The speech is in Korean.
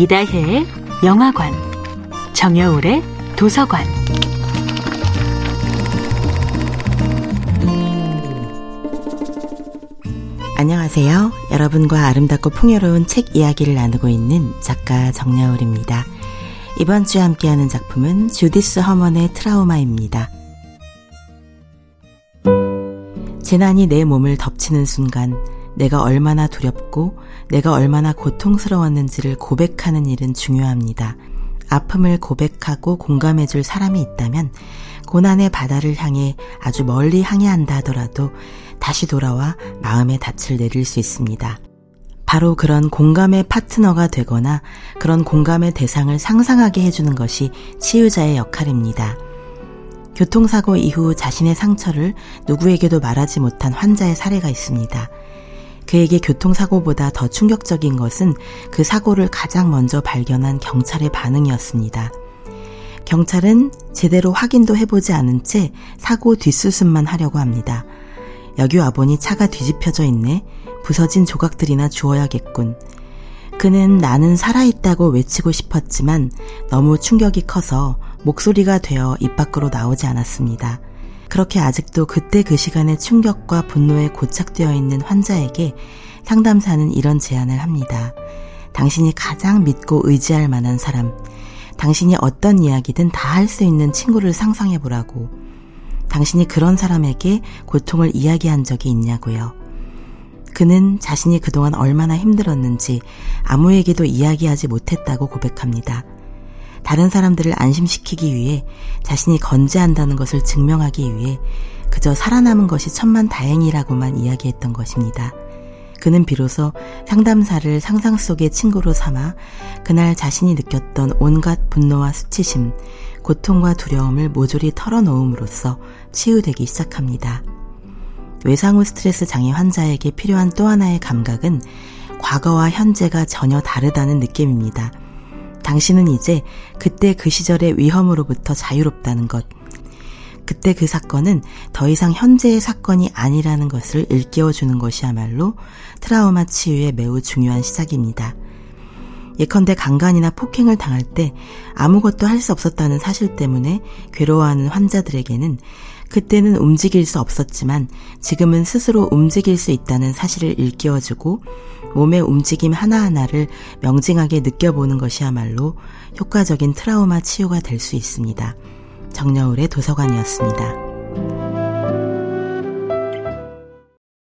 이다혜의 영화관, 정여울의 도서관. 안녕하세요. 여러분과 아름답고 풍요로운 책 이야기를 나누고 있는 작가 정여울입니다. 이번 주에 함께하는 작품은 주디스 허먼의 트라우마입니다. 재난이 내 몸을 덮치는 순간 내가 얼마나 두렵고 내가 얼마나 고통스러웠는지를 고백하는 일은 중요합니다. 아픔을 고백하고 공감해줄 사람이 있다면 고난의 바다를 향해 아주 멀리 항해한다 하더라도 다시 돌아와 마음의 닻을 내릴 수 있습니다. 바로 그런 공감의 파트너가 되거나 그런 공감의 대상을 상상하게 해주는 것이 치유자의 역할입니다. 교통사고 이후 자신의 상처를 누구에게도 말하지 못한 환자의 사례가 있습니다. 그에게 교통사고보다 더 충격적인 것은 그 사고를 가장 먼저 발견한 경찰의 반응이었습니다. 경찰은 제대로 확인도 해보지 않은 채 사고 뒷수습만 하려고 합니다. 여기 와보니 차가 뒤집혀져 있네. 부서진 조각들이나 주워야겠군. 그는 나는 살아있다고 외치고 싶었지만 너무 충격이 커서 목소리가 되어 입 밖으로 나오지 않았습니다. 그렇게 아직도 그때 그 시간의 충격과 분노에 고착되어 있는 환자에게 상담사는 이런 제안을 합니다. 당신이 가장 믿고 의지할 만한 사람, 당신이 어떤 이야기든 다 할 수 있는 친구를 상상해 보라고. 당신이 그런 사람에게 고통을 이야기한 적이 있냐고요. 그는 자신이 그동안 얼마나 힘들었는지 아무에게도 이야기하지 못했다고 고백합니다. 다른 사람들을 안심시키기 위해 자신이 건재한다는 것을 증명하기 위해 그저 살아남은 것이 천만 다행이라고만 이야기했던 것입니다. 그는 비로소 상담사를 상상 속의 친구로 삼아 그날 자신이 느꼈던 온갖 분노와 수치심, 고통과 두려움을 모조리 털어놓음으로써 치유되기 시작합니다. 외상후 스트레스 장애 환자에게 필요한 또 하나의 감각은 과거와 현재가 전혀 다르다는 느낌입니다. 당신은 이제 그때 그 시절의 위험으로부터 자유롭다는 것. 그때 그 사건은 더 이상 현재의 사건이 아니라는 것을 일깨워주는 것이야말로 트라우마 치유의 매우 중요한 시작입니다. 예컨대 강간이나 폭행을 당할 때 아무것도 할 수 없었다는 사실 때문에 괴로워하는 환자들에게는 그때는 움직일 수 없었지만 지금은 스스로 움직일 수 있다는 사실을 일깨워주고 몸의 움직임 하나하나를 명징하게 느껴보는 것이야말로 효과적인 트라우마 치유가 될 수 있습니다. 정여울의 도서관이었습니다.